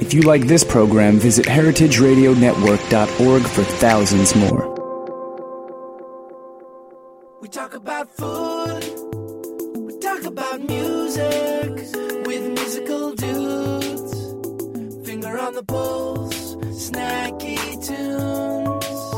If you like this program, visit heritageradionetwork.org for thousands more. We talk about food, we talk about music with musical dudes. Finger on the pulse, snacky tunes.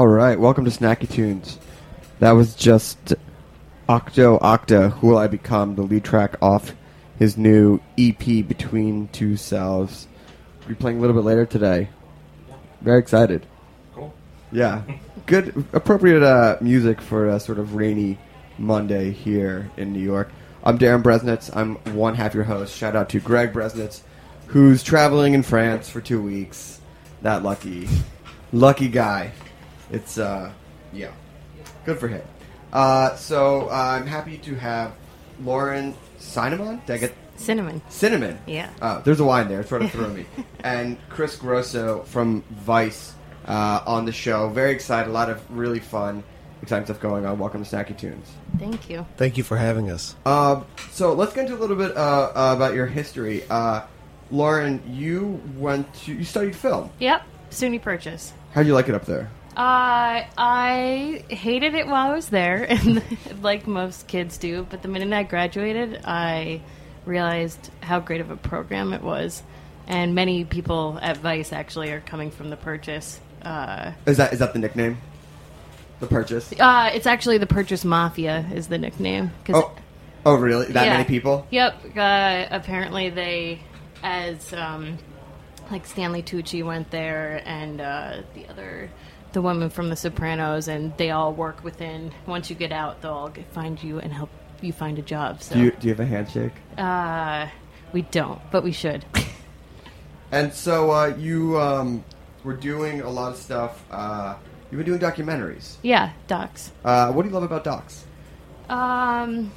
All right, welcome to Snacky Tunes. That was just Octo Octa, Who Will I Become, the lead track off his new EP, Between Two Selves. We'll be playing a little bit later today. Very excited. Cool. Yeah. Good, appropriate uh, music for a sort of rainy Monday here in New York. I'm Darin Bresnitz. I'm one half your host. Shout out to Greg Bresnitz, who's traveling in France for two weeks. That lucky, lucky guy. It's, uh, yeah, good for him. Uh, so uh, I'm happy to have Lauren Cynamon. Did I get Cynamon. Cynamon? Yeah. Oh, there's a wine there. It's trying to throw me. And Chris Grosso from Vice uh, on the show. Very excited. A lot of really fun, exciting stuff going on. Welcome to Snacky Tunes. Thank you. Thank you for having us. Uh, so let's get into a little bit uh, uh, about your history. Uh, Lauren, you went to you studied film. Yep. SUNY Purchase. How'd you like it up there? Uh, I hated it while I was there, and like most kids do. But the minute I graduated, I realized how great of a program it was. And many people at Vice actually are coming from the Purchase. Uh, Is that is that the nickname? The purchase. uh, it's actually the Purchase Mafia is the nickname. 'cause- Oh, oh, really? That Yeah. many people? Yep. Uh, apparently, they, as um, like Stanley Tucci went there, and uh, the other, the woman from The Sopranos, and they all work within. Once you get out, they'll all get, find you and help you find a job. So Do you do you have a handshake? uh, we don't, but we should. And so uh, you um, were doing a lot of stuff. Uh, you've been doing documentaries. yeah, docs. Uh, what do you love about docs? Um,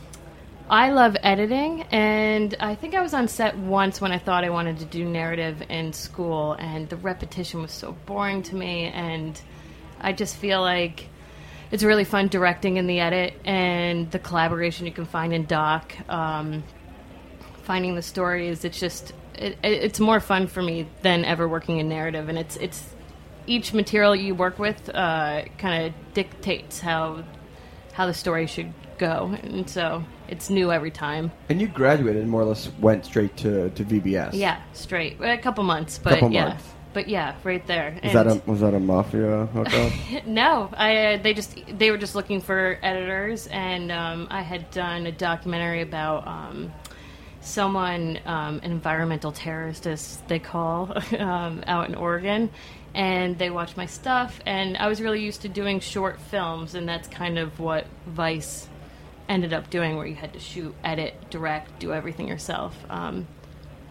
I love editing, and I think I was on set once when I thought I wanted to do narrative in school, and the repetition was so boring to me, and I just feel like it's really fun directing in the edit and the collaboration you can find in doc. Um, finding the stories, it's just it, it, it's more fun for me than ever working in narrative, and it's it's each material you work with uh, kind of dictates how how the story should go, and so it's new every time. And you graduated and more or less went straight to, to VBS. Yeah, straight a couple months, but Couple yeah, months. But yeah, right there. Was that a was that a mafia hookup? No, I uh, they just they were just looking for editors, and um, I had done a documentary about um, someone, um, an environmental terrorist, as they call, um, out in Oregon, and they watched my stuff, and I was really used to doing short films, and that's kind of what Vice ended up doing, where you had to shoot, edit, direct, do everything yourself.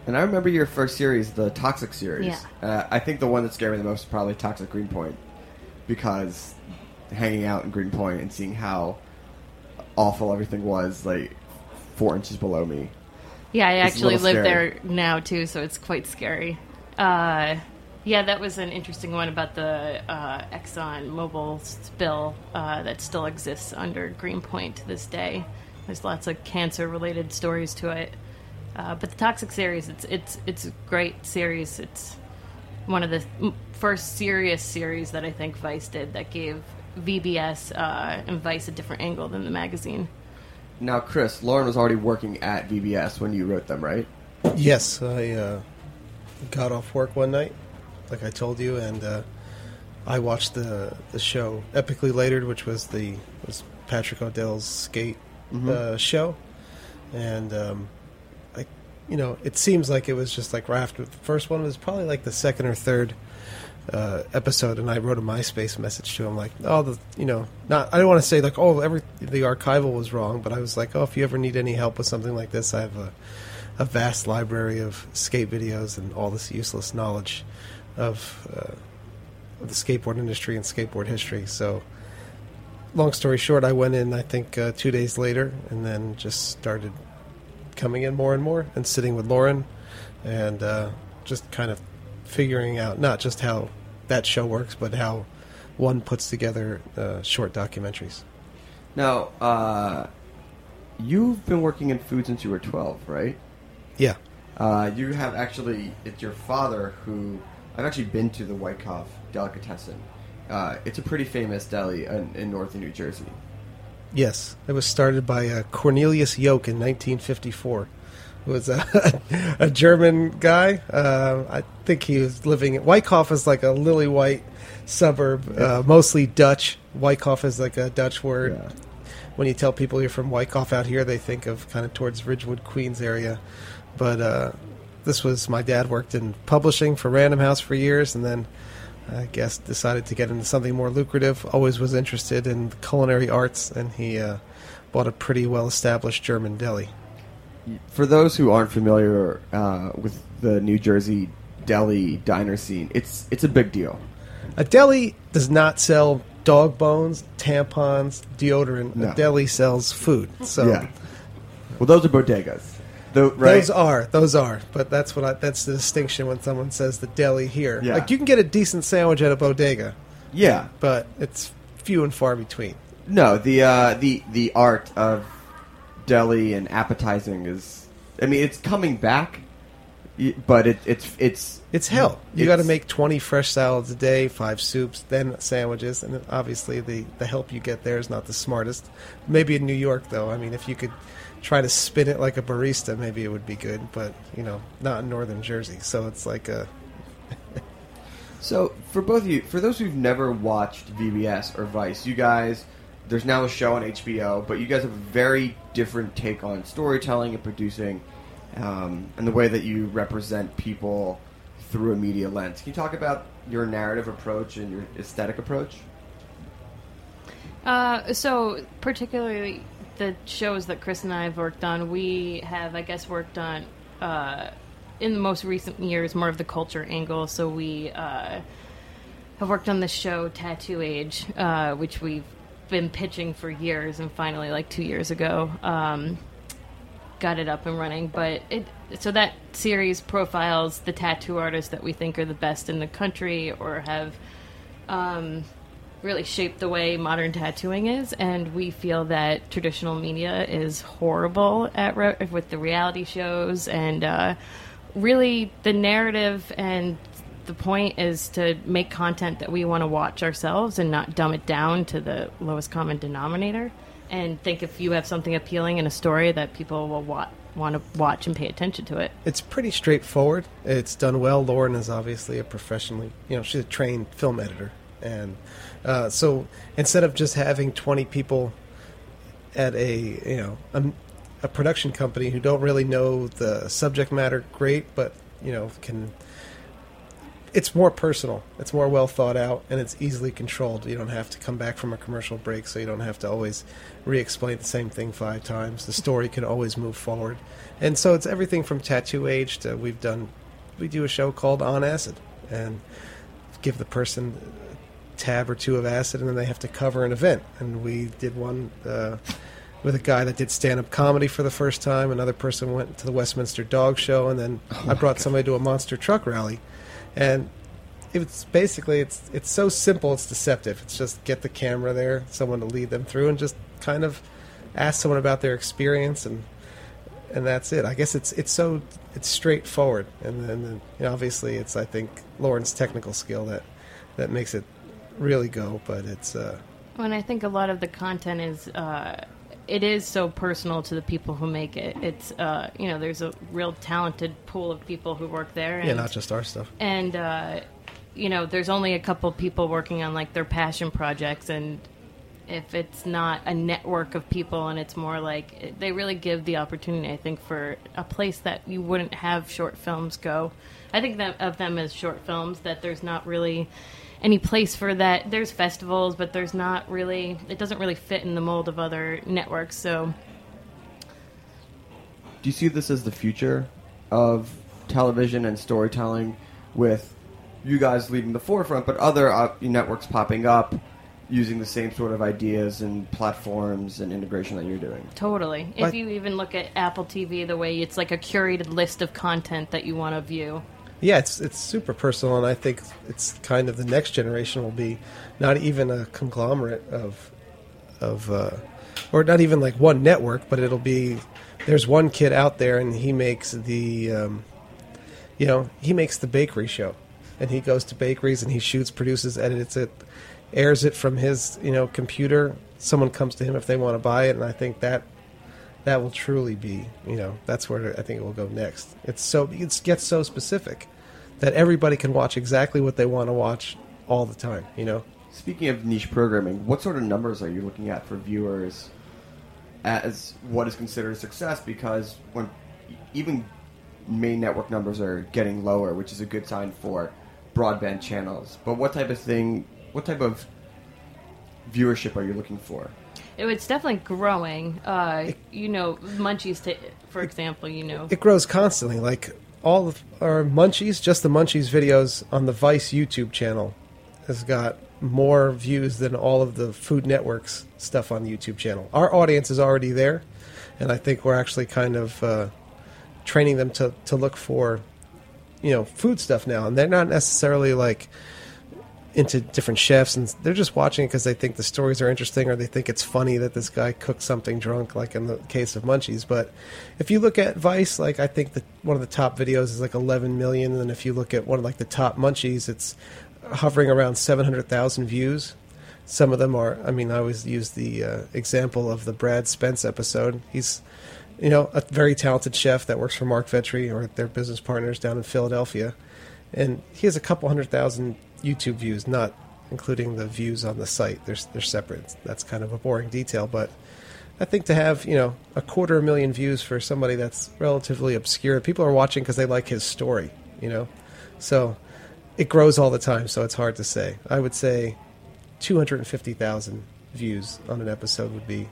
And I remember your first series, the Toxic series. Yeah. Uh, I think the one that scared me the most was probably Toxic Greenpoint, because hanging out in Greenpoint and seeing how awful everything was, like four inches below me. Yeah, I actually live scary. there now too, so it's quite scary. Uh, yeah, that was an interesting one about the uh, Exxon Mobil spill uh, that still exists under Greenpoint to this day. There's lots of cancer-related stories to it, uh, but the Toxic series, it's it's it's a great series. It's one of the first serious series that I think Vice did that gave VBS uh, and Vice a different angle than the magazine. Now, Chris, Lauren was already working at VBS when you wrote them, right? Yes, I uh, got off work one night, like I told you, and uh, I watched the the show Epicly Later'd, which was the was Patrick O'Dell's skate uh, show, and um, I, you know, it seems like it was just like right after the first one was probably like the second or third uh, episode, and I wrote a MySpace message to him like, oh, the you know, not I don't want to say like, oh, every the archival was wrong, but I was like, oh, if you ever need any help with something like this, I have a a vast library of skate videos and all this useless knowledge of, uh, of the skateboard industry and skateboard history. So, long story short, I went in I think uh, two days later, and then just started coming in more and more and sitting with Lauren, and uh, just kind of figuring out not just how that show works, but how one puts together uh, short documentaries. Now, uh, you've been working in food since you were 12, right? Yeah. Uh, you have actually, it's your father who, I've actually been to the Wyckoff Delicatessen. Uh, it's a pretty famous deli in, in northern New Jersey. Yes, it was started by uh, Cornelius Yoke in 1954. It was a, a German guy. Uh, I think he was living. In, Wyckoff is like a lily white suburb, uh, mostly Dutch. Wyckoff is like a Dutch word. Yeah. When you tell people you're from Wyckoff out here, they think of kind of towards Ridgewood, Queens area. But uh, this was my dad worked in publishing for Random House for years, and then I guess decided to get into something more lucrative. Always was interested in culinary arts, and he uh, bought a pretty well established German deli. For those who aren't familiar uh, with the New Jersey deli diner scene, it's it's a big deal. A deli does not sell dog bones, tampons, deodorant. No. A deli sells food. So yeah. Well, those are bodegas. Tho- right? those are those are. But that's what I, that's the distinction when someone says the deli here. Yeah. Like you can get a decent sandwich at a bodega, yeah. but it's few and far between. No, the uh, the the art of deli and appetizing is. I mean, it's coming back, but it, it's it's It's hell. You got to make twenty fresh salads a day, five soups, then sandwiches, and obviously the the help you get there is not the smartest. Maybe in New York though. I mean, if you could try to spin it like a barista, maybe it would be good. But you know, not in northern Jersey. So it's like a So, for both of you, for those who've never watched VBS or Vice, you guys, there's now a show on HBO, but you guys have a very different take on storytelling and producing, um, and the way that you represent people through a media lens. Can you talk about your narrative approach and your aesthetic approach? Uh, so particularly the shows that Chris and I have worked on, we have, I guess, worked on uh, in the most recent years more of the culture angle. So we uh, have worked on the show Tattoo Age, uh, which we've been pitching for years, and finally, like two years ago, um, got it up and running. But it so that series profiles the tattoo artists that we think are the best in the country or have. Um, really shaped the way modern tattooing is, and we feel that traditional media is horrible at re- with the reality shows, and uh, really the narrative and the point is to make content that we want to watch ourselves and not dumb it down to the lowest common denominator. And think if you have something appealing in a story that people will wa- want to watch and pay attention to it. it's pretty straightforward. It's done well. Lauren is obviously a professionally, you know, she's a trained film editor, and uh, so instead of just having twenty people at a you know a, a production company who don't really know the subject matter great, but you know can. It's more personal. It's more well thought out, and it's easily controlled. You don't have to come back from a commercial break, so you don't have to always re-explain the same thing five times. The story can always move forward, and so it's everything from tattoo age to we've done. We do a show called On Acid, and give the person tab or two of acid, and then they have to cover an event. And we did one uh, with a guy that did stand-up comedy for the first time. Another person went to the Westminster Dog Show, and then I brought somebody to a monster truck rally, and it's basically it's it's so simple it's deceptive. It's just get the camera there someone to lead them through and just kind of ask someone about their experience and and that's it. I guess it's it's so it's straightforward. And then you know, obviously it's i think lauren's technical skill that that makes it really go but it's uh And I think a lot of the content is, uh, it is so personal to the people who make it. It's, uh, you know, there's a real talented pool of people who work there. And, yeah not just our stuff And, uh, you know, there's only a couple people working on like their passion projects. And if it's not a network of people and it's more like, they really give the opportunity, I think, for a place that you wouldn't have short films go. I think that of them as short films, that there's not really any place for that. There's festivals, but there's not really. It doesn't really fit in the mold of other networks. So Do you see this as the future of television and storytelling, with you guys leading the forefront, but other uh, networks popping up, using the same sort of ideas and platforms and integration that you're doing? totally. If Like- you even look at Apple TV, the way it's like a curated list of content that you want to view. Yeah it's it's super personal and i think it's kind of the next generation will be not even a conglomerate of of uh or not even like one network but it'll be there's one kid out there and he makes the um you know he makes the bakery show. And he goes to bakeries and he shoots produces edits it airs it from his you know computer. Someone comes to him if they want to buy it and i think that that will truly be, you know, that's where I think it will go next. It's so it gets so specific that everybody can watch exactly what they want to watch all the time. You know, Speaking of niche programming, what sort of numbers are you looking at for viewers as what is considered a success? Because when even main network numbers are getting lower, which is a good sign for broadband channels. But what type of thing, what type of viewership are you looking for? It, it's definitely growing. Uh, you know, Munchies, t- for example, you know. it grows constantly. Like all of our Munchies, just the Munchies videos on the Vice YouTube channel has got more views than all of the Food Network's stuff on the YouTube channel. Our audience is already there, and I think we're actually kind of uh, training them to, to look for, you know, food stuff now. And they're not necessarily like into different chefs, and they're just watching it because they think the stories are interesting or they think it's funny that this guy cooked something drunk, like in the case of Munchies. But if you look at Vice, like I think that one of the top videos is like 11 million, and then if you look at one of like the top Munchies, it's hovering around 700,000 views. Some of them are. I mean, I always use the uh, example of the Brad Spence episode. He's you know, a very talented chef that works for Mark Vetri or their business partners down in Philadelphia. And he has a couple hundred thousand YouTube views, not including the views on the site. They're, they're separate. That's kind of a boring detail, but I think to have, you know, a quarter million views for somebody that's relatively obscure, people are watching because they like his story, you know? So it grows all the time, so it's hard to say. I would say 250,000 views on an episode would be,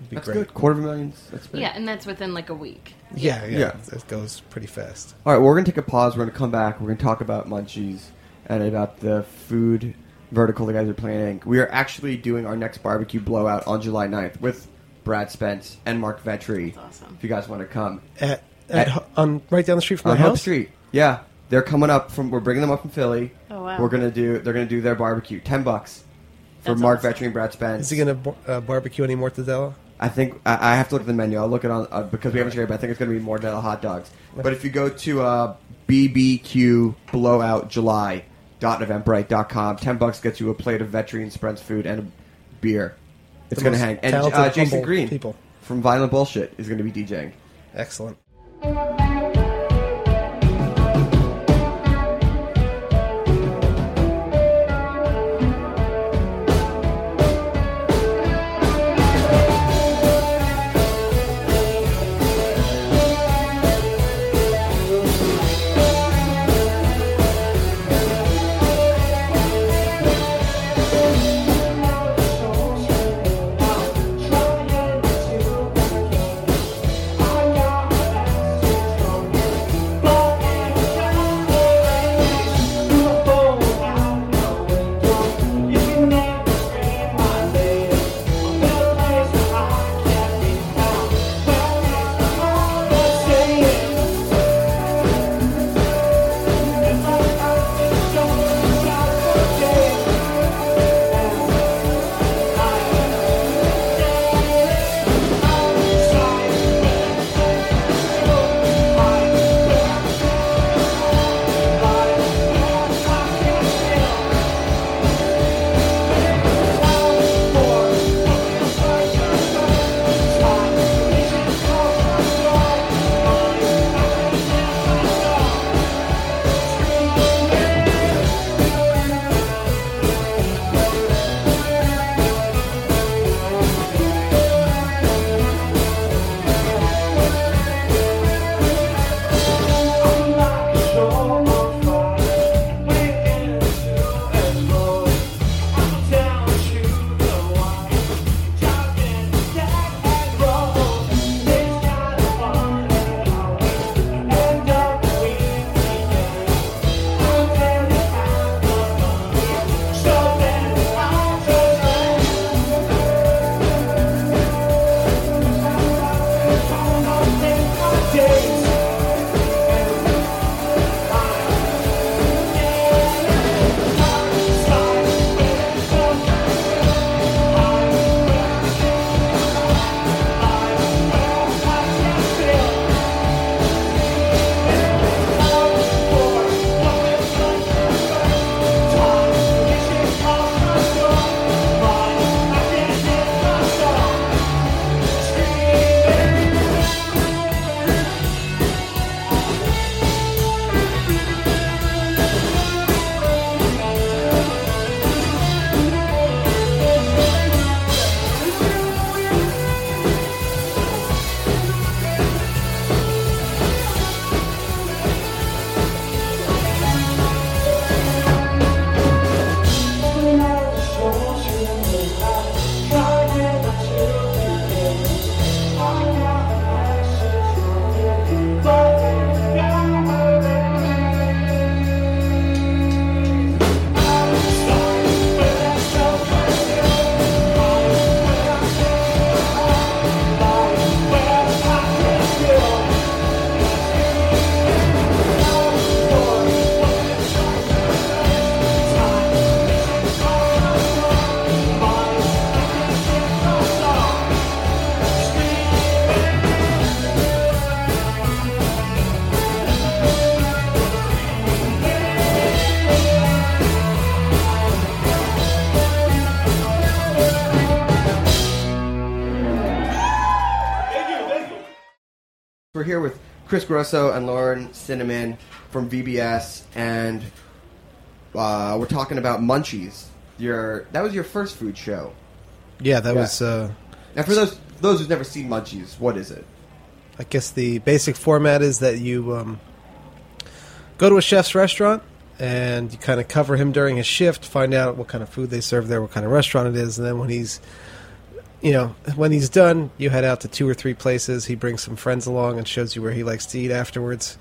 would be That's great. good. Quarter of a million. That's big. Yeah, and that's within like a week. Yeah, yeah, Yeah. It goes pretty fast. All right, well, we're going to take a pause. We're going to come back. We're going to talk about Munchies and about the food vertical the guys are planning. We are actually doing our next barbecue blowout on July 9th with Brad Spence and Mark Vetri. That's awesome. If you guys want to come. At, At- at, on right down the street from On my Hope house. Street. Yeah. They're coming up from, we're bringing them up from Philly. Oh, wow. We're going to do, they're going to do their barbecue. 10 bucks for That's Mark awesome. Vetri and Brad Spence. Is he going to uh, barbecue any mortadella? I think I, I have to look at the menu. I'll look it on uh, because we haven't shared. But I think it's going to be more than hot dogs. But if you go to uh, BBQ Blowout July dot Eventbrite.com, ten bucks gets you a plate of Vetri and Spence food and a beer. It's going to hang. And talented, uh, Jason humble Green people. from Violent Bullshit is going to be DJing. Excellent. Chris Grosso and Lauren Cynamon from VBS, and uh, we're talking about Munchies. Your that was your first food show. Yeah, that Yeah. was. Uh, Now, for those those who've never seen Munchies, what is it? I guess the basic format is that you um, go to a chef's restaurant and you kind of cover him during his shift, find out what kind of food they serve there, what kind of restaurant it is, and then when he's, you know, when he's done, you head out to two or three places. He brings some friends along and shows you where he likes to eat afterwards.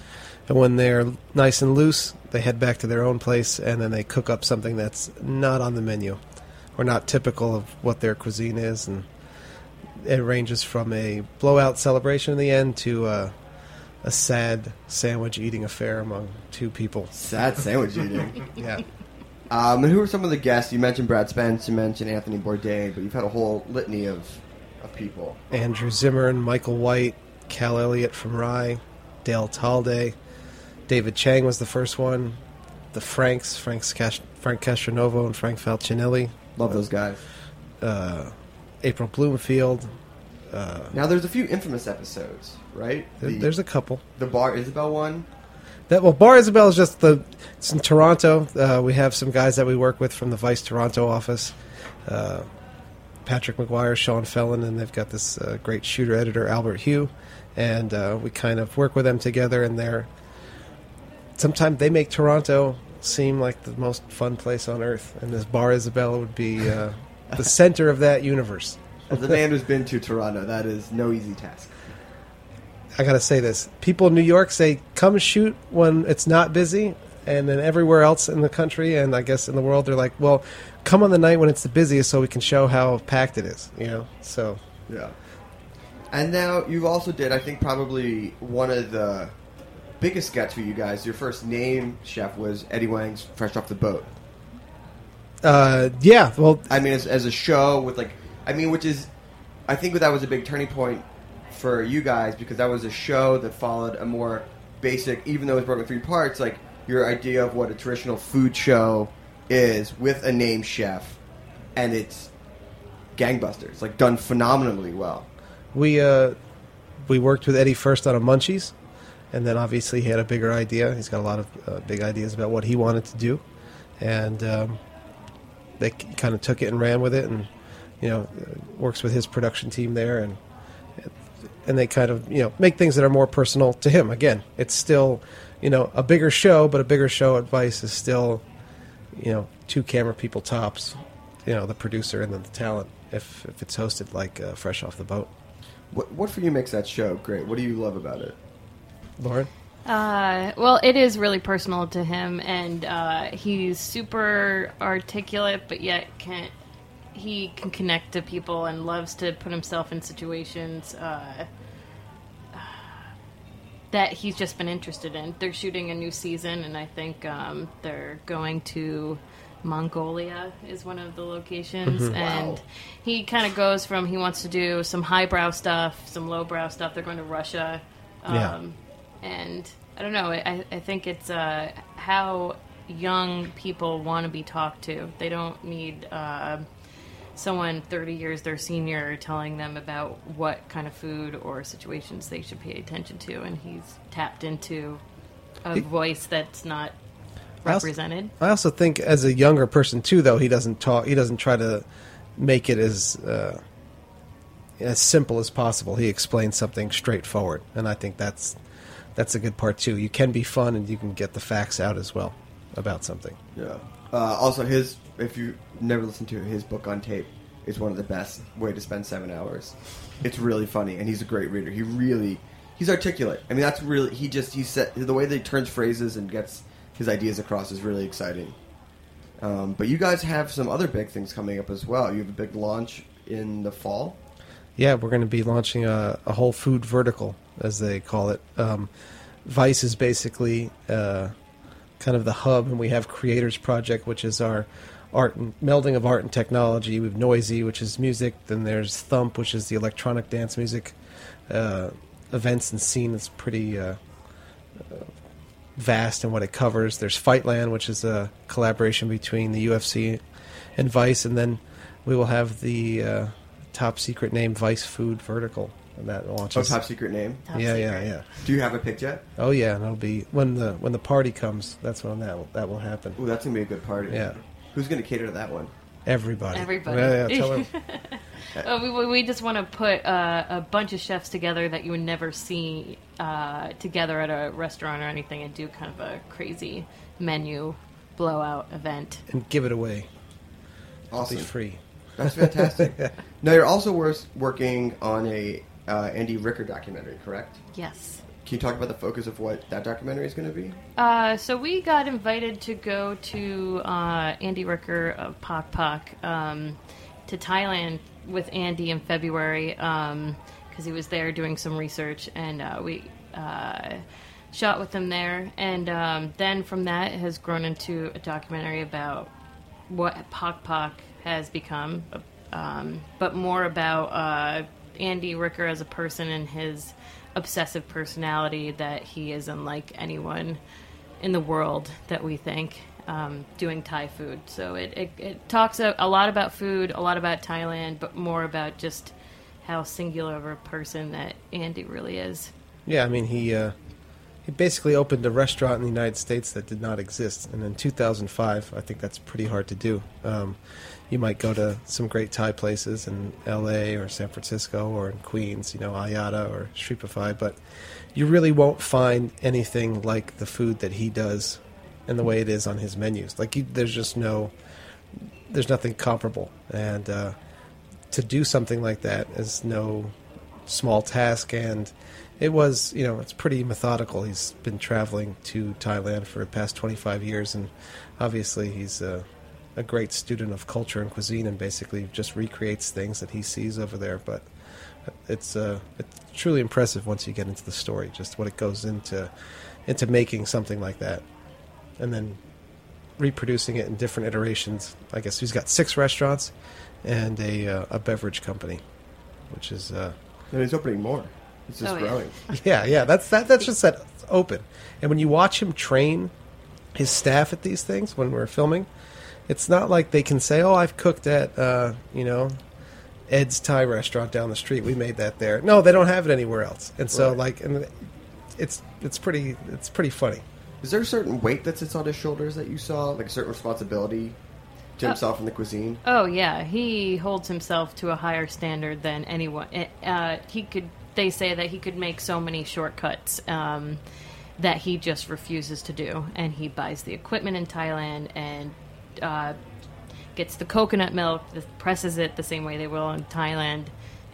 And when they're nice and loose, they head back to their own place and then they cook up something that's not on the menu or not typical of what their cuisine is and it ranges from a blowout celebration in the end to uh, a sad sandwich eating affair among two people. Sad sandwich eating. Yeah. Um, and who are some of the guests? You mentioned Brad Spence, you mentioned Anthony Bourdain, but you've had a whole litany of of people. Andrew Zimmern, Michael White, Cal Elliott from Rye, Dale Talde, David Chang was the first one. The Franks, Frank's Cas- Frank Castronovo and Frank Falcinelli, Love those guys. uh, April Bloomfield. Now, there's a few infamous episodes, right? There, The, there's a couple. the Bar Isabel one. That well, Bar Isabel is just the. It's in Toronto. Uh, we have some guys that we work with from the Vice Toronto office. Uh, Patrick McGuire, Sean Fellon, and they've got this uh, great shooter editor Albert Hugh, and uh, we kind of work with them together. And they're sometimes they make Toronto seem like the most fun place on earth, and this Bar Isabel would be uh, the center of that universe. As a man who's been to Toronto, that is no easy task. I gotta say this: people in New York say, "Come shoot when it's not busy," and then everywhere else in the country and I guess in the world, they're like, "Well, come on the night when it's the busiest, so we can show how packed it is." You know, so Yeah. And now you've also did, I think, probably one of the biggest sketch for you guys. Your first name chef was Eddie Huang's Fresh Off the Boat. uh, yeah. Well, I mean, as, as a show with like, I mean, which is, I think that was a big turning point for you guys because that was a show that followed a more basic, even though it was broken three parts, like your idea of what a traditional food show is with a named chef, and it's gangbusters, like done phenomenally well. we uh, we worked with Eddie first on a Munchies, and then obviously he had a bigger idea. He's got a lot of uh, big ideas about what he wanted to do, and um, they kind of took it and ran with it, and you know works with his production team there, and and they kind of you know make things that are more personal to him. Again, it's still you know a bigger show, but a bigger show at Vice is still you know two camera people tops, you know the producer and then the talent. If if it's hosted like uh, Fresh Off the Boat. What, what for you makes that show great? What do you love about it? Lauren? Uh, well, it is really personal to him, and uh, he's super articulate, but yet can he can connect to people and loves to put himself in situations uh, that he's just been interested in. They're shooting a new season, and I think um, they're going to Mongolia is one of the locations, and Wow. he kind of goes from he wants to do some highbrow stuff, some lowbrow stuff. They're going to Russia. Um, Yeah. and I don't know. I, I think it's uh, how young people want to be talked to. They don't need uh, someone 30 years their senior telling them about what kind of food or situations they should pay attention to. And he's tapped into a He- voice that's not I also- represented. I also think as a younger person too, though he doesn't talk. He doesn't try to make it as uh, as simple as possible. He explains something straightforward, and I think that's that's a good part too. You can be fun, and you can get the facts out as well about something. Yeah. Uh, also, his if you never listened to his book on tape is one of the best way to spend seven hours. It's really funny, and he's a great reader. He really he's articulate. I mean, that's really he just he said the way that he turns phrases and gets his ideas across is really exciting. Um, but you guys have some other big things coming up as well. You have a big launch in the fall. Yeah, we're going to be launching a, a whole food vertical, as they call it. Um, Vice is basically uh, kind of the hub, and we have Creators Project, which is our art and melding of art and technology. We have Noisey, which is music. Then there's Thump, which is the electronic dance music. Uh, events and scene is pretty uh, uh, vast in what it covers. There's Fightland, which is a collaboration between the UFC and Vice, and then we will have the uh, top secret name Vice Food Vertical, and that launches. Oh, launches. top secret name. Top yeah, yeah, secret. yeah. Do you have it picked yet? Oh yeah, and it'll be when the when the party comes. That's when that will, that will happen. Ooh, that's gonna be a good party. Yeah. Who's gonna cater to that one? Everybody. Everybody. Yeah, yeah, tell them. Uh, we, we- we just want to put uh, a bunch of chefs together that you would never see uh, together at a restaurant or anything and do kind of a crazy menu blowout event. and give it away. It'll Awesome. be free. That's fantastic. now you're also wor- working on a uh, Andy Ricker documentary, correct? Yes. Can you talk about the focus of what that documentary is going to be? Uh, so we got invited to go to uh, Andy Ricker of Pok Pok um, to Thailand with Andy in February because he was there doing some research, and uh, we uh, shot with him there. And um, then from that, it has grown into a documentary about what Pok Pok has become, um, but more about uh, Andy Ricker as a person and his obsessive personality that he is unlike anyone in the world that we think um, doing Thai food. So it, it, it talks a, a lot about food, a lot about Thailand, but more about just how singular of a person that Andy really is. Yeah, I mean he uh, he basically opened a restaurant in the United States that did not exist, and in 2005, I think that's pretty hard to do. Um, you might go to some great Thai places in L.A. or San Francisco or in Queens, you know, Ayada or Sripraphai, but you really won't find anything like the food that he does and the way it is on his menus. Like, you, there's just no, there's nothing comparable, and uh, to do something like that is no small task and it was you know it's pretty methodical. He's been traveling to thailand for the past 25 years and obviously he's a, a great student of culture and cuisine and basically just recreates things that he sees over there. But it's uh, it's truly impressive once you get into the story just what it goes into into making something like that and then reproducing it in different iterations. I guess he's got six restaurants and a, uh, a beverage company which is uh, And he's opening more. It's just Oh, growing. yeah, yeah. That's that. That's just that open. And when you watch him train his staff at these things when we're filming, it's not like they can say, "Oh, I've cooked at uh, you know Ed's Thai restaurant down the street. We made that there." No, they don't have it anywhere else. And so, Right. like, and it's it's pretty it's pretty funny. Is there a certain weight that sits on his shoulders that you saw, like a certain responsibility to Uh, himself in the cuisine? Oh yeah, he holds himself to a higher standard than anyone. Eh, Uh, he could. They say that he could make so many shortcuts um, that he just refuses to do, and he buys the equipment in Thailand and uh, gets the coconut milk, presses it the same way they will in Thailand,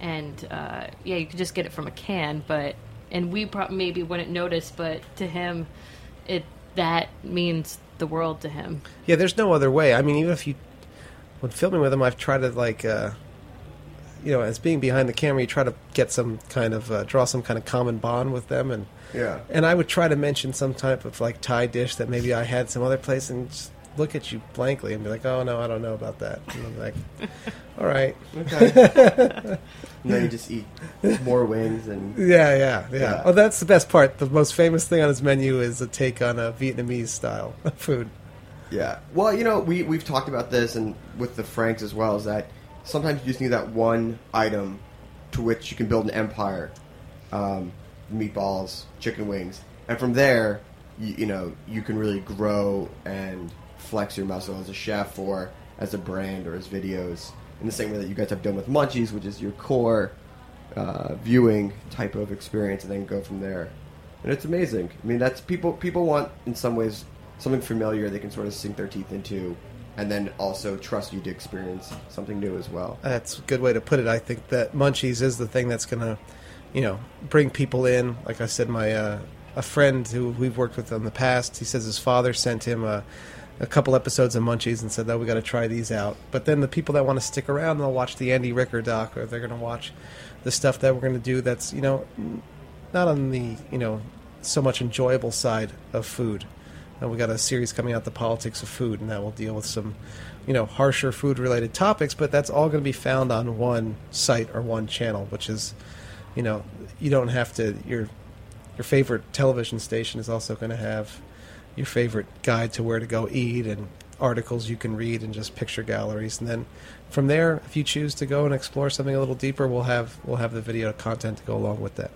and uh, yeah, you could just get it from a can, but and we pro- maybe wouldn't notice, but to him, it that means the world to him. Yeah, there's no other way. I mean, even if you when filming with him, I've tried to like. Uh, you know, as being behind the camera, you try to get some kind of uh, draw some kind of common bond with them, and Yeah. and I would try to mention some type of like Thai dish that maybe I had some other place and just look at you blankly and be like, "Oh no, I don't know about that." And I'm like, "All right, Okay. and then you just eat more wings and yeah, yeah, yeah." Yeah. Oh, that's the best part. The most famous thing on his menu is a take on a Vietnamese style food. Yeah. Well, you know, we we've talked about this and with the Franks as well. Is that sometimes you just need that one item to which you can build an empire. Um, meatballs, chicken wings, and from there, you, you know, you can really grow and flex your muscle as a chef or as a brand or as videos. In the same way that you guys have done with Munchies, which is your core uh, viewing type of experience, and then go from there. And it's amazing. I mean, that's people. People want, in some ways, something familiar they can sort of sink their teeth into, and then also trust you to experience something new as well. That's a good way to put it. I think that Munchies is the thing that's going to, you know, bring people in. Like I said, my uh, a friend who we've worked with in the past, he says his father sent him a, a couple episodes of Munchies and said, "Oh, we got to try these out." But then the people that want to stick around, they'll watch the Andy Ricker doc, or they're going to watch the stuff that we're going to do. That's you know, not on the you know so much enjoyable side of food. And we got a series coming out, the politics of food, and that will deal with some, you know, harsher food-related topics. But that's all going to be found on one site or one channel, which is, you know, you don't have to. Your your favorite television station is also going to have your favorite guide to where to go eat and articles you can read and just picture galleries, and then from there, if you choose to go and explore something a little deeper, we'll have we'll have the video content to go along with that.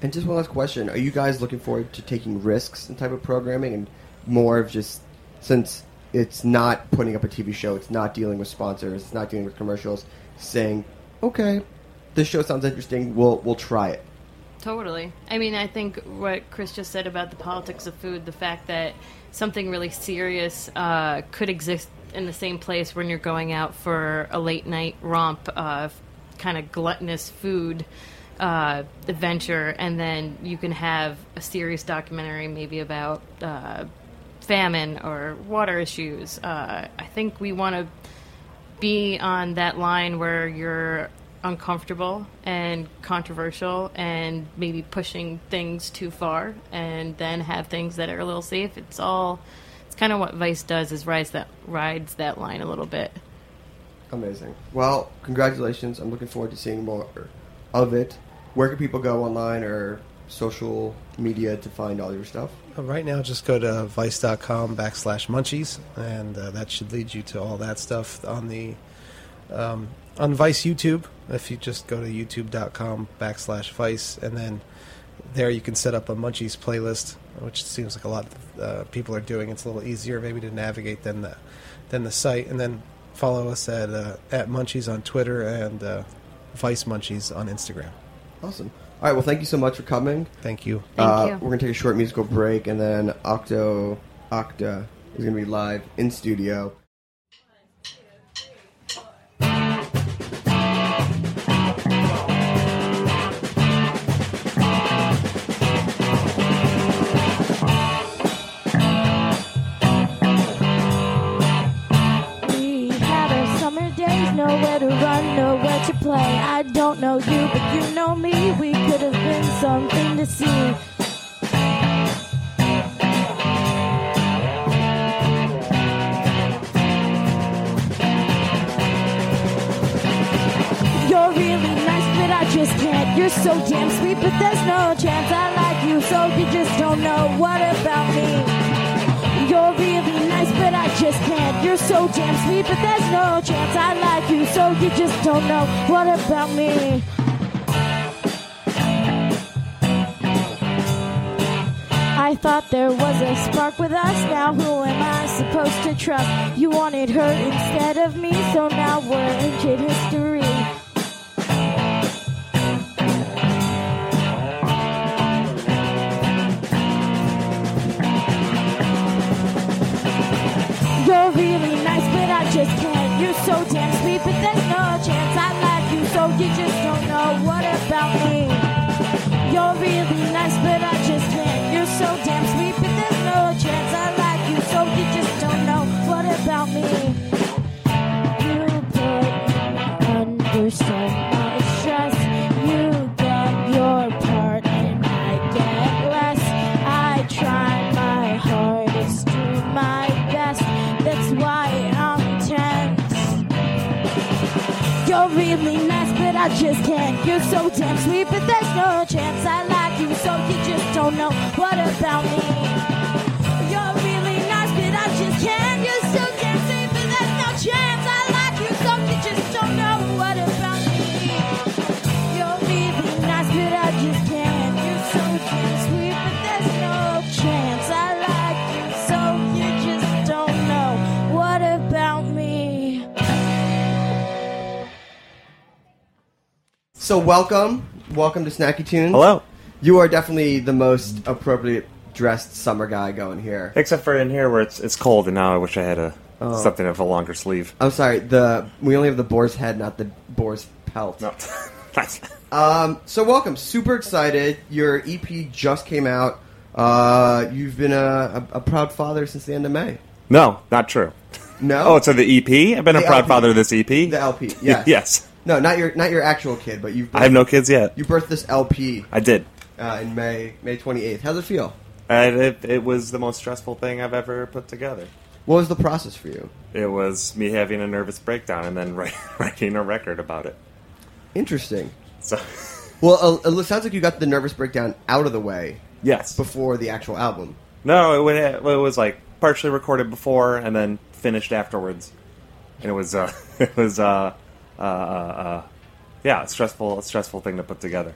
And just one last question: Are you guys looking forward to taking risks in type of programming and more of just since it's not putting up a TV show, it's not dealing with sponsors, it's not dealing with commercials, saying, "Okay, this show sounds interesting. We'll we'll try it." Totally. I mean, I think what Chris just said about the politics of food, the fact that something really serious uh, could exist in the same place when you're going out for a late night romp of kind of gluttonous food uh, adventure, and then you can have a serious documentary maybe about uh, famine or water issues. Uh, I think we want to be on that line where you're uncomfortable and controversial and maybe pushing things too far and then have things that are a little safe it's all it's kind of what vice does is rides that rides that line a little bit Amazing. Well, congratulations. I'm looking forward to seeing more of it. Where can people go online or social media to find all your stuff? Uh, Right now, just go to vice.com backslash munchies, and uh, that should lead you to all that stuff on the um, on Vice YouTube. If you just go to youtube.com backslash vice, and then there you can set up a munchies playlist, which seems like a lot of uh, people are doing. It's a little easier maybe to navigate than the than the site, and then follow us at uh, at munchies on Twitter and uh, Vice Munchies on Instagram. Awesome. All right. Well, thank you so much for coming. Thank you. Thank uh, you. We're gonna take a short musical break, and then Octo Octa is gonna be live in studio. We had our summer days, nowhere to run, nowhere to play. I don't know you, but you know me. Something to see. You're really nice, but I just can't. You're so damn sweet, but there's no chance I like you, so you just don't know what about me. You're really nice, but I just can't. You're so damn sweet, but there's no chance I like you, so you just don't know what about me. Thought there was a spark with us. Now who am I supposed to trust? You wanted her instead of me, so now we're ancient history. You're really nice, but I just can't. You're so damn sweet, but there's no chance I like you, so you just don't know what about me. You're really nice, but I so damn sweet, but there's no chance I like you, so you just don't know what about me. You put under so much stress. You get your part and I get less. I try my hardest, do my best. That's why I'm tense. You're really nice, but I just can't. You're so damn sweet, but there's no chance I like you, so you just don't know what about me. You're really nice, but I just can't. You're so damn sweet, but there's no chance I like you, so you just don't know what about me. You're really nice, but I just can't. You're so damn sweet, but there's no chance I like you, so you just don't know what about me. So welcome, welcome to Snacky Tunes. Hello. You are definitely the most appropriate dressed summer guy going here. Except for in here where it's it's cold, and now I wish I had a Oh. something of a longer sleeve. I'm sorry. The we only have the boar's head, not the boar's pelt. No, Nice. Um, so welcome. Super excited. Your EP just came out. Uh, you've been a, a, a proud father since the end of May. no, not true. No. Oh, so the EP? I've been a proud LP. father of this EP. the LP. Yes. yes. No, not your not your actual kid, but you've. I have no kids yet. You birthed this LP I did. Uh, in May May 28th. How's it feel? It, it was the most stressful thing I've ever put together. What was the process for you? It was me having a nervous breakdown and then write, writing a record about it. Interesting. So, Well, uh, it sounds like you got the nervous breakdown out of the way yes. before the actual album. No, it, would, it was like partially recorded before and then finished afterwards, and it was uh, it was uh, uh, uh, uh, yeah, a stressful a stressful thing to put together.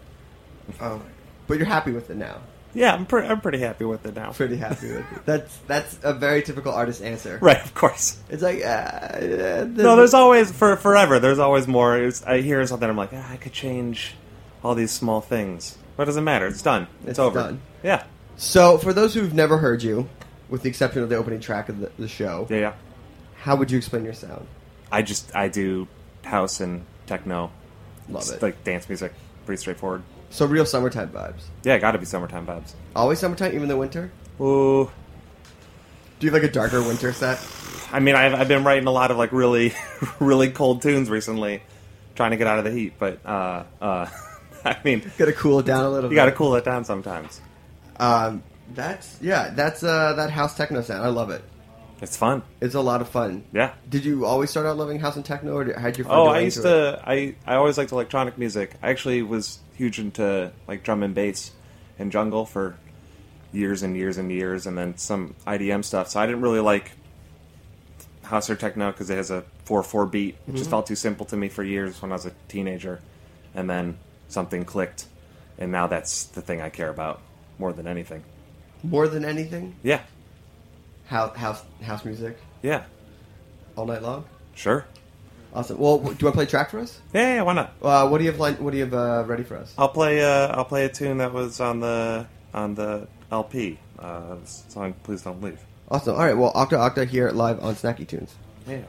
Oh, but you're happy with it now. Yeah, I'm pretty I'm pretty happy with it now. Pretty happy with it. That's that's a very typical artist answer. Right, of course. It's like uh, uh, No, there's always for forever. There's always more. It's, I hear something. I'm like, ah, I could change all these small things. But it doesn't matter. It's done. It's, It's over. done. Yeah. So, for those who've never heard you, with the exception of the opening track of the, the show, Yeah. Yeah. how would you explain your sound? I just I do house and techno. Love It's it. like dance music. Pretty straightforward. So, real summertime vibes. Yeah, got to be summertime vibes. Always summertime, even the winter. Ooh. Do you have like a darker winter set? I mean, I've, I've been writing a lot of like really, really cold tunes recently, trying to get out of the heat. But uh, uh, I mean, Got to cool it down a little. Bit. You got to cool it down sometimes. Um, that's yeah, that's uh, that house techno sound. I love it. It's fun. It's a lot of fun. Yeah. Did you always start out loving house and techno, or did, how'd you? Oh, I used it? to. I I always liked electronic music. I actually was huge into like drum and bass and jungle for years and years and years, and then some IDM stuff. So I didn't really like house or techno because it has a four four beat. It just felt too simple to me for years when I was a teenager, and then something clicked, and now that's the thing I care about more than anything. more than anything. Yeah, House, house, house music yeah, all night long. sure. Awesome. Well, do you want to play a track for us? Yeah, yeah, why not? Uh, what do you have? Line, what do you have uh, ready for us? I'll play. Uh, I'll play a tune that was on the on the LP. Uh, song "Please Don't Leave." Awesome. All right. Well, Octo Octa here live on Snacky Tunes. Yeah.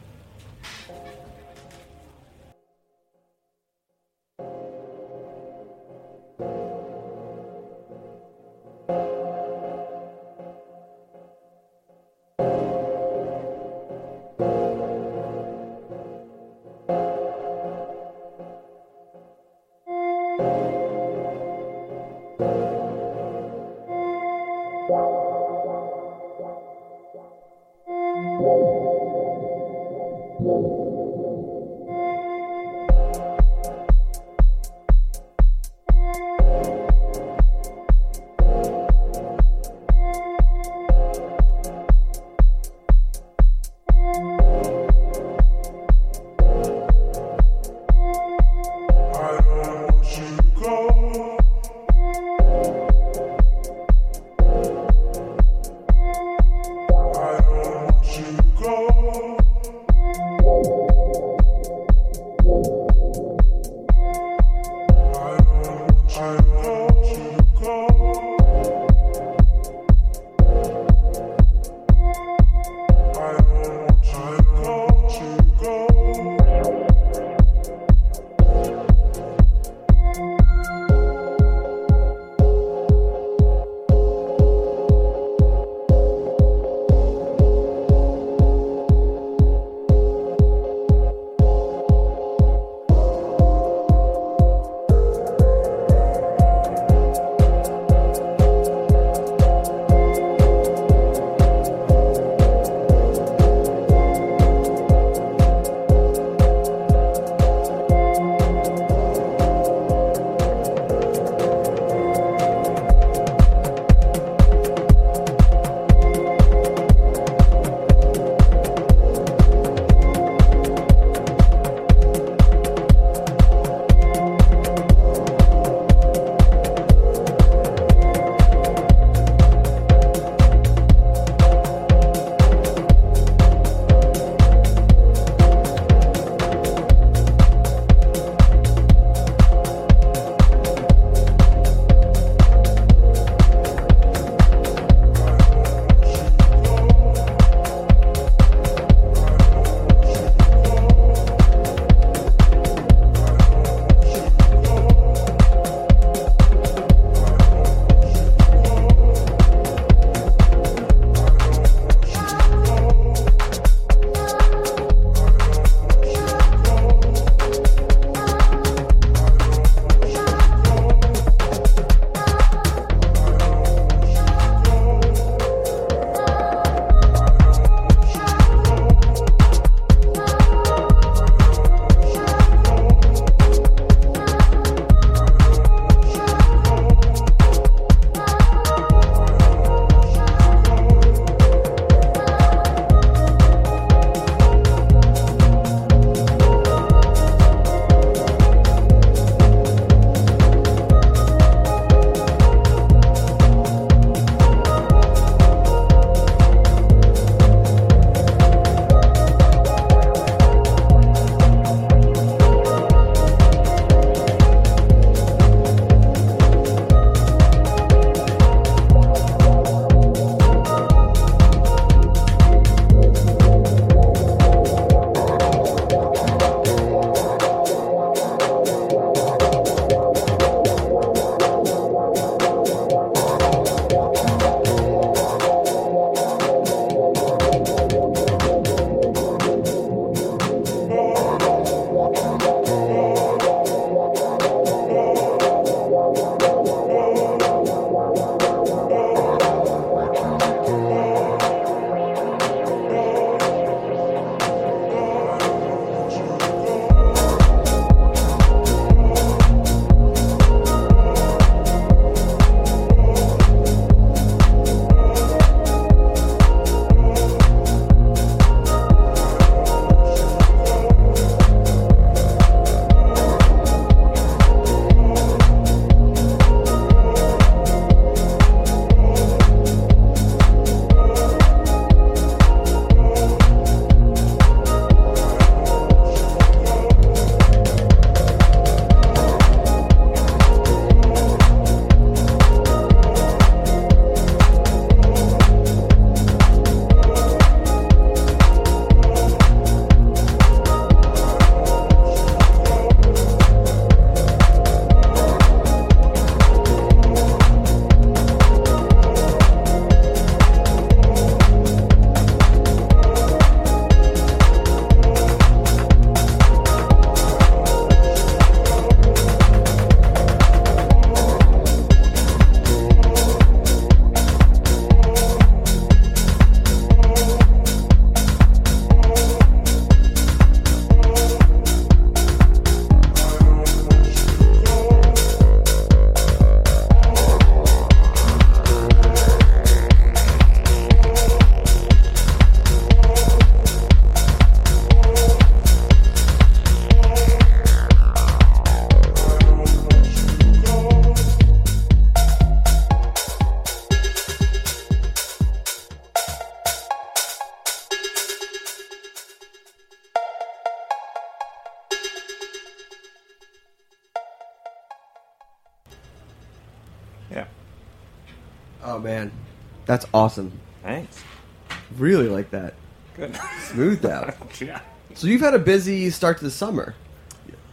Really like that. Good. Smoothed out. yeah. So you've had a busy start to the summer.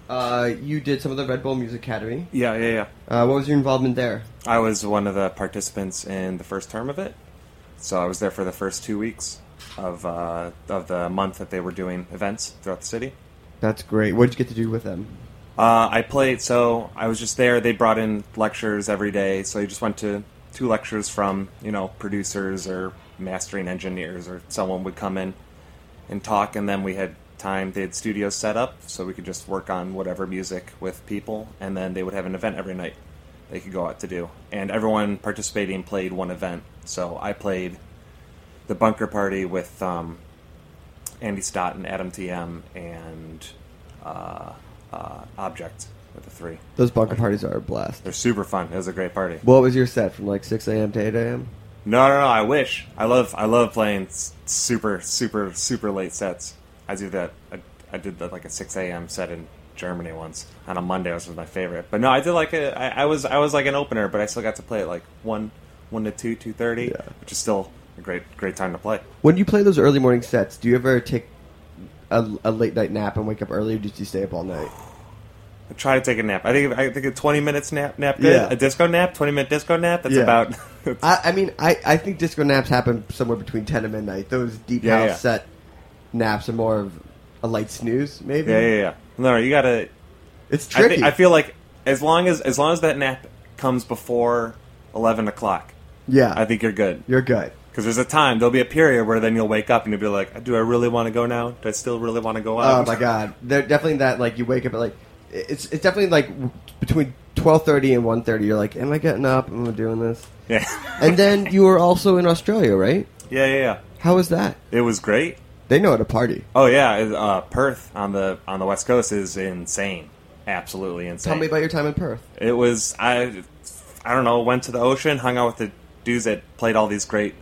Uh, you did some of the Red Bull Music Academy. Yeah, yeah, yeah. Uh, what was your involvement there? I was one of the participants in the first term of it, so I was there for the first two weeks of uh, of the month that they were doing events throughout the city. That's great. What did you get to do with them? Uh, I played, so I was just there. They brought in lectures every day, so you just went to two lectures from you know producers or mastering engineers, or someone would come in and talk, and then we had time. They had studios set up, so we could just work on whatever music with people, and then they would have an event every night they could go out to do, and everyone participating played one event. So I played the Bunker Party with um, Andy Stott and Atom TM and uh, uh, Objekt with the three. Those bunker parties are a blast. They're super fun. It was a great party. What was your set from like 6 a.m. to 8 a.m.? No, no, no. I wish. I love. I love playing super, super, super late sets. I do that. I, I did that like a six a.m. set in Germany once on a Monday, which was my favorite. But no, I did like a. I, I was. I was like an opener, but I still got to play at like one, one to two, two thirty, Yeah. which is still a great, great time to play. When you play those early morning sets, do you ever take a, a late night nap and wake up early, or do you stay up all night? I try to take a nap. I think. I think a twenty minutes nap. Nap good. Yeah. A disco nap. Twenty minute disco nap. That's Yeah. about. I, I mean, I, I think disco naps happen somewhere between 10 and midnight. Those deep Yeah, house set naps are more of a light snooze, maybe. yeah, yeah, yeah. No, you gotta. It's I, tricky. think, I feel like as long as as long as that nap comes before eleven o'clock, yeah, I think you're good. you're good. Because there's a time, there'll be a period where then you'll wake up and you'll be like, "Do I really want to go now? Do I still really want to go out?" Oh my god, they're definitely that. Like you wake up at like it's it's definitely like between twelve thirty and one thirty. You're like, am I getting up? Am I doing this? Yeah, And then you were also in Australia, right? yeah, yeah, yeah. How was that? It was great. They know how to party. Oh yeah, uh, Perth on the on the west coast is insane, absolutely insane. Tell me about your time in Perth. It was I, I don't know. Went to the ocean, hung out with the dudes that played all these great,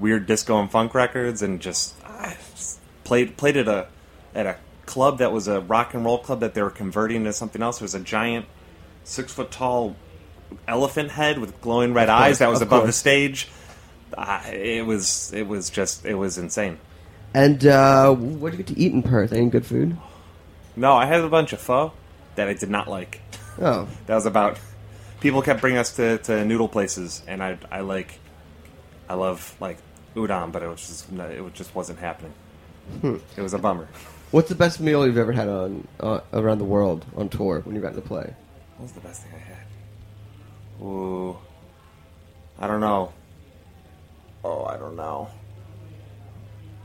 weird disco and funk records, and just, I just played played at a at a club that was a rock and roll club that they were converting into something else. It was a giant, six foot tall elephant head with glowing red eyes that was above the stage. Uh, it was it was just it was insane. And uh, what did you get to eat in Perth? Any good food? No, I had a bunch of pho that I did not like. Oh, That was about. People kept bringing us to, to noodle places, and I I like, I love like udon, but it was just it just wasn't happening. It was a bummer. What's the best meal you've ever had on uh, around the world on tour when you got to play? What was the best thing I had? Ooh, I don't know. Oh, I don't know.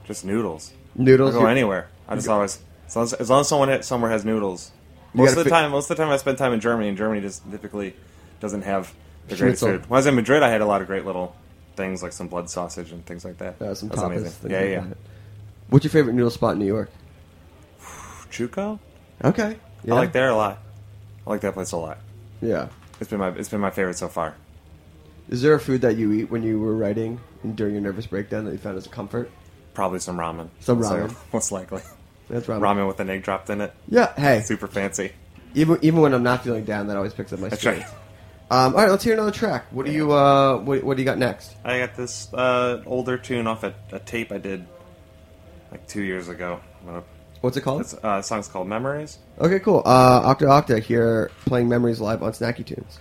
Just noodles. Noodles. I'll go anywhere. I just always as long as, as long as someone somewhere has noodles. Most of the fi- time, most of the time I spend time in Germany, and Germany just typically doesn't have the greatest food. When I was in Madrid, I had a lot of great little things like some blood sausage and things like that. Uh, some That's tapas. amazing. Yeah, like yeah. What's your favorite noodle spot in New York? Chuko, Okay. Yeah. I like there a lot. I like that place a lot. Yeah. It's been my it's been my favorite so far. Is there a food that you eat when you were writing and during your nervous breakdown that you found as a comfort? Probably some ramen. Some So, ramen. most likely. That's ramen. Ramen with an egg dropped in it. Yeah. Hey. Super fancy. Even even when I'm not feeling down, that always picks up my That's right. Um, all right, let's hear another track. What do you uh, what, what do you got next? I got this uh, older tune off a, a tape I did like two years ago. I'm gonna- What's it called? It's, uh, song's called Memories. Okay, cool. Uh, Octo Octa here playing Memories live on Snacky Tunes.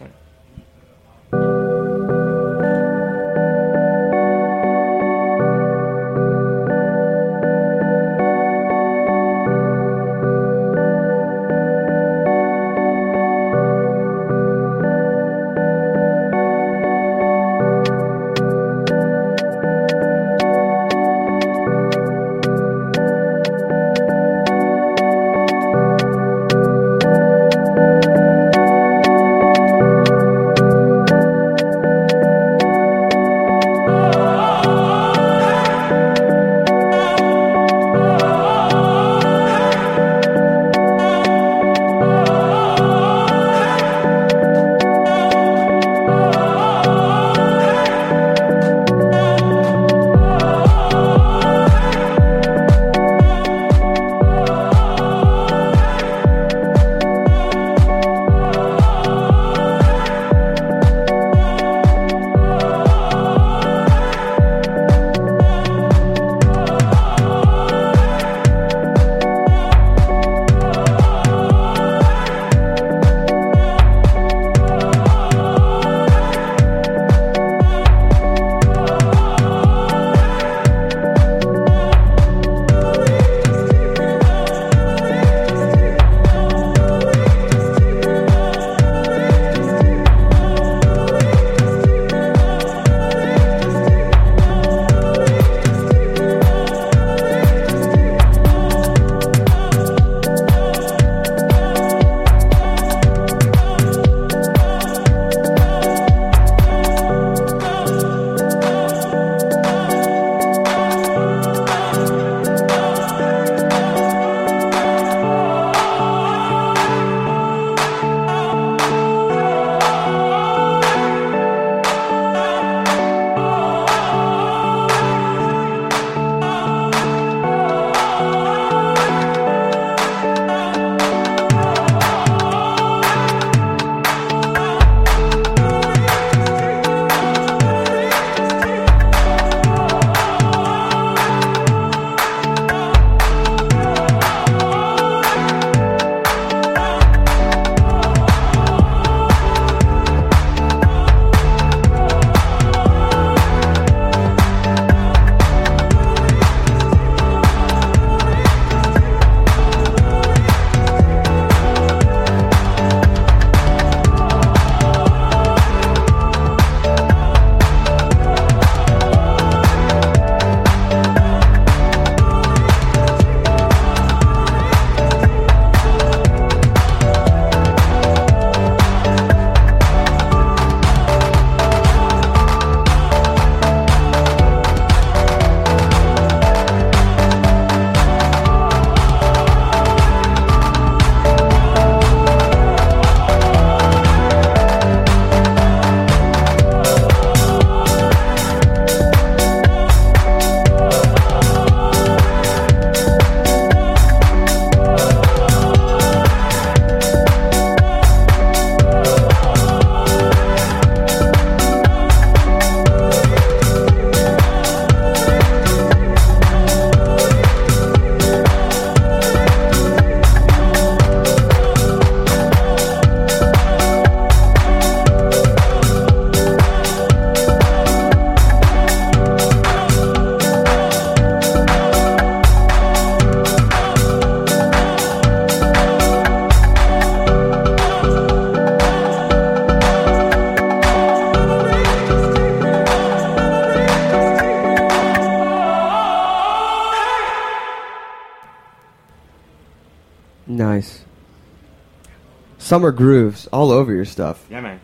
Summer grooves all over your stuff. Yeah, man.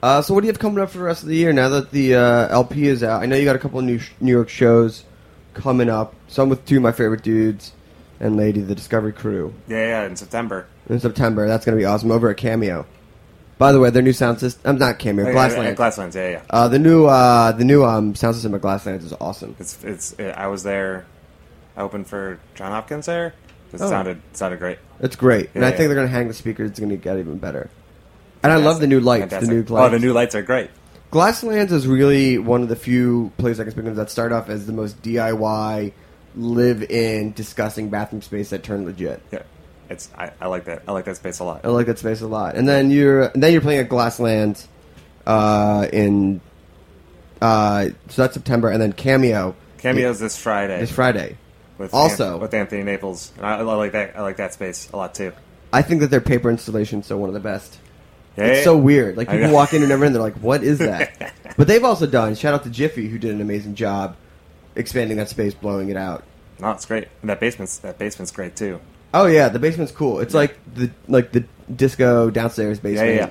Uh, so what do you have coming up for the rest of the year now that the uh, LP is out? I know you got a couple of new sh- New York shows coming up. Some with two of my favorite dudes and lady, the Discovery Crew, Yeah, yeah, in September. in September. That's going to be awesome over at Cameo. By the way, their new sound system. I'm not Cameo. Yeah, Glassland. yeah, Glasslands, yeah, yeah. Uh, the new uh, the new um, sound system at Glasslands is awesome. It's it's. I was there. I opened for Jon Hopkins there. It Oh. sounded sounded great. It's great, and I think yeah. they're going to hang the speakers. It's going to get even better. And I love the new lights. Fantastic. The new Oh, the new lights are great. Glasslands is really one of the few places I can speak of that start off as the most DIY, live-in, disgusting bathroom space that turn legit. Yeah, it's. I, I like that. I like that space a lot. I like that space a lot. And then you're and then you're playing at Glasslands uh, in uh, so that's September, and then Cameo Cameos this Friday. this Friday. With Also- Anth- with Anthony Naples, and I, I like that. I like that space a lot too. I think that their paper installations are one of the best. Yeah, It's yeah. so weird. Like people walk in and never in, they're like, "What is that?" but they've also done. Shout out to Jiffy who did an amazing job expanding that space, blowing it out. No, it's great. And that basement's that basement's great too. Oh yeah, the basement's cool. It's like the like the disco downstairs basement, Yeah, yeah.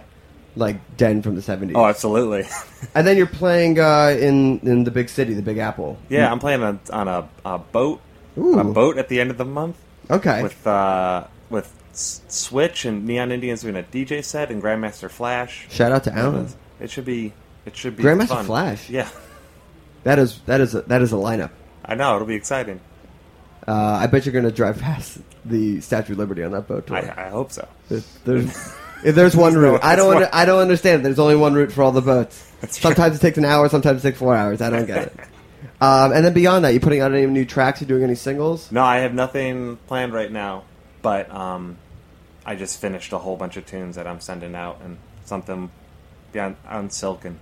like den from the seventies. Oh, absolutely. and then you're playing uh, in in the big city, the Big Apple. yeah, I'm playing on, on a, a boat. Ooh. On a boat at the end of the month. Okay. With uh, with S- Switch and Neon Indians doing a DJ set and Grandmaster Flash. Shout out to Alan. It should be. It should be Grandmaster fun. Flash? Yeah, That is that is a, that is a lineup. I know it'll be exciting. Uh, I bet you're gonna drive past the Statue of Liberty on that boat tour. I, I hope so. There's, there's, if there's one route, I don't under, I don't understand. There's only one route for all the boats. That's true. sometimes it takes an hour, sometimes it takes four hours. I don't get it. Um, and then beyond that, you putting out any new tracks? You doing any singles? No, I have nothing planned right now, but um, I just finished a whole bunch of tunes that I'm sending out, and something beyond on Silken.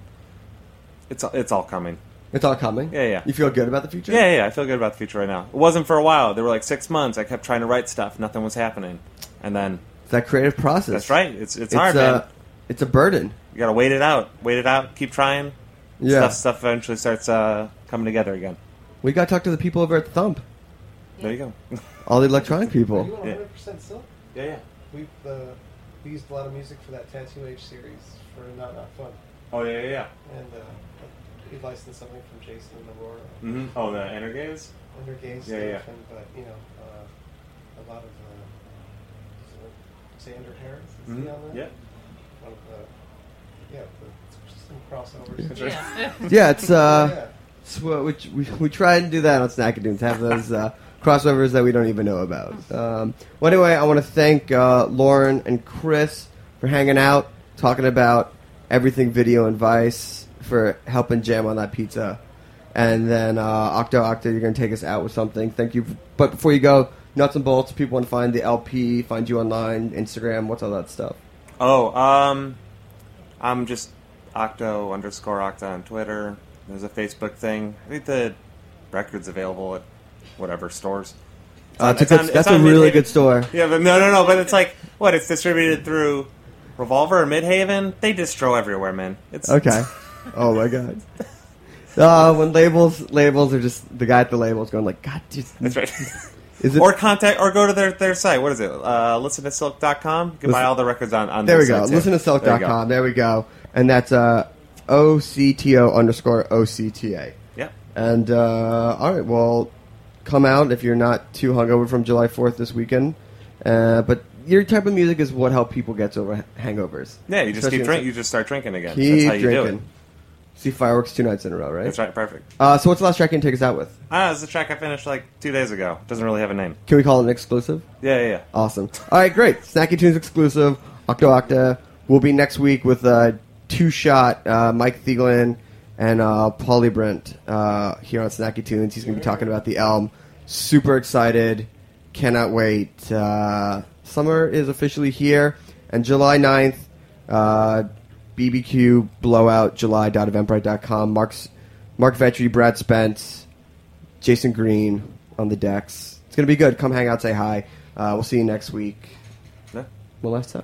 It's it's all coming. It's all coming. Yeah, yeah. You feel good about the future? Yeah, yeah, I feel good about the future right now. It wasn't for a while. There were like six months. I kept trying to write stuff. Nothing was happening, and then It's that creative process. that's right. It's it's, It's hard, a, man. it's a burden. You gotta wait it out. Wait it out. Keep trying. Yeah. Stuff stuff eventually starts uh, coming together again. We got to talk to the people over at Thump, There you go. all the electronic Are people. you on Yeah. 100% silk? yeah, yeah. We've uh, we used a lot of music for that Tattoo Age series for Not Not Fun, Oh yeah, yeah, yeah. and uh, we licensed something from Jason and Aurora Mm-hmm. Oh, the Innergaze. under gay stuff, Yeah, yeah. and but you know uh, a lot of uh, is it Xander Harris is Mm-hmm. he on that? Yeah. One of the, yeah, the, some crossovers. Yeah. Yeah, it's uh, yeah. it's what we, we try and do that on Snacky Tunes. Have those uh, crossovers that we don't even know about. Um, well, anyway, I want to thank uh, Lauren and Chris for hanging out, talking about everything video and Vice, for helping jam on that pizza, and then uh, Octo Octa, you're going to take us out with something. Thank you. But before you go, nuts and bolts. People want to find the LP, find you online, Instagram, what's all that stuff. Oh, um, I'm just Octo underscore Octa on Twitter. There's a Facebook thing. I think the record's available at whatever stores. Uh, on- it's a it's good- on- that's a really Midheaven. good store. Yeah, but no, no, no. But it's like what? It's distributed through Revolver or Midheaven. They distro everywhere, man. It's Okay. oh my god. Uh, when labels labels are just the guy at the labels going like, God, just That's right. is it? or contact or go to their, their site. What is it? Uh, listen to silk.com. You can buy all the records on, on there we go. too. Listen to There silk.com. There we go. And that's uh, OCTO underscore OCTA. Yeah. And uh, all right, well, come out if you're not too hungover from July 4th this weekend. Uh, but your type of music is what help people get over hangovers. Yeah, you just Especially keep in- drinking. You just start drinking again. Keep That's how you drinking. do it. See fireworks two nights in a row, right? That's right. Perfect. Uh, so what's the last track you can take us out with? Ah, it's the track I finished like two days ago. Doesn't really have a name. Can we call it an exclusive? Yeah, yeah, yeah. Awesome. All right, great. Snacky Tunes exclusive. Octo Octa. We'll be next week with uh, two shot uh, Mike Thieglin and uh, Paul Liebrandt uh, here on Snacky Tunes. He's going to be talking about the Elm. Super excited. Cannot wait. Uh, summer is officially here. And July 9th, uh, BBQ Blowout, July.eventbrite.com. Marc's, Marc Vetri, Brad Spence, Jason Green on the decks. It's going to be good. Come hang out, say hi. Uh, we'll see you next week. Yeah. One last time.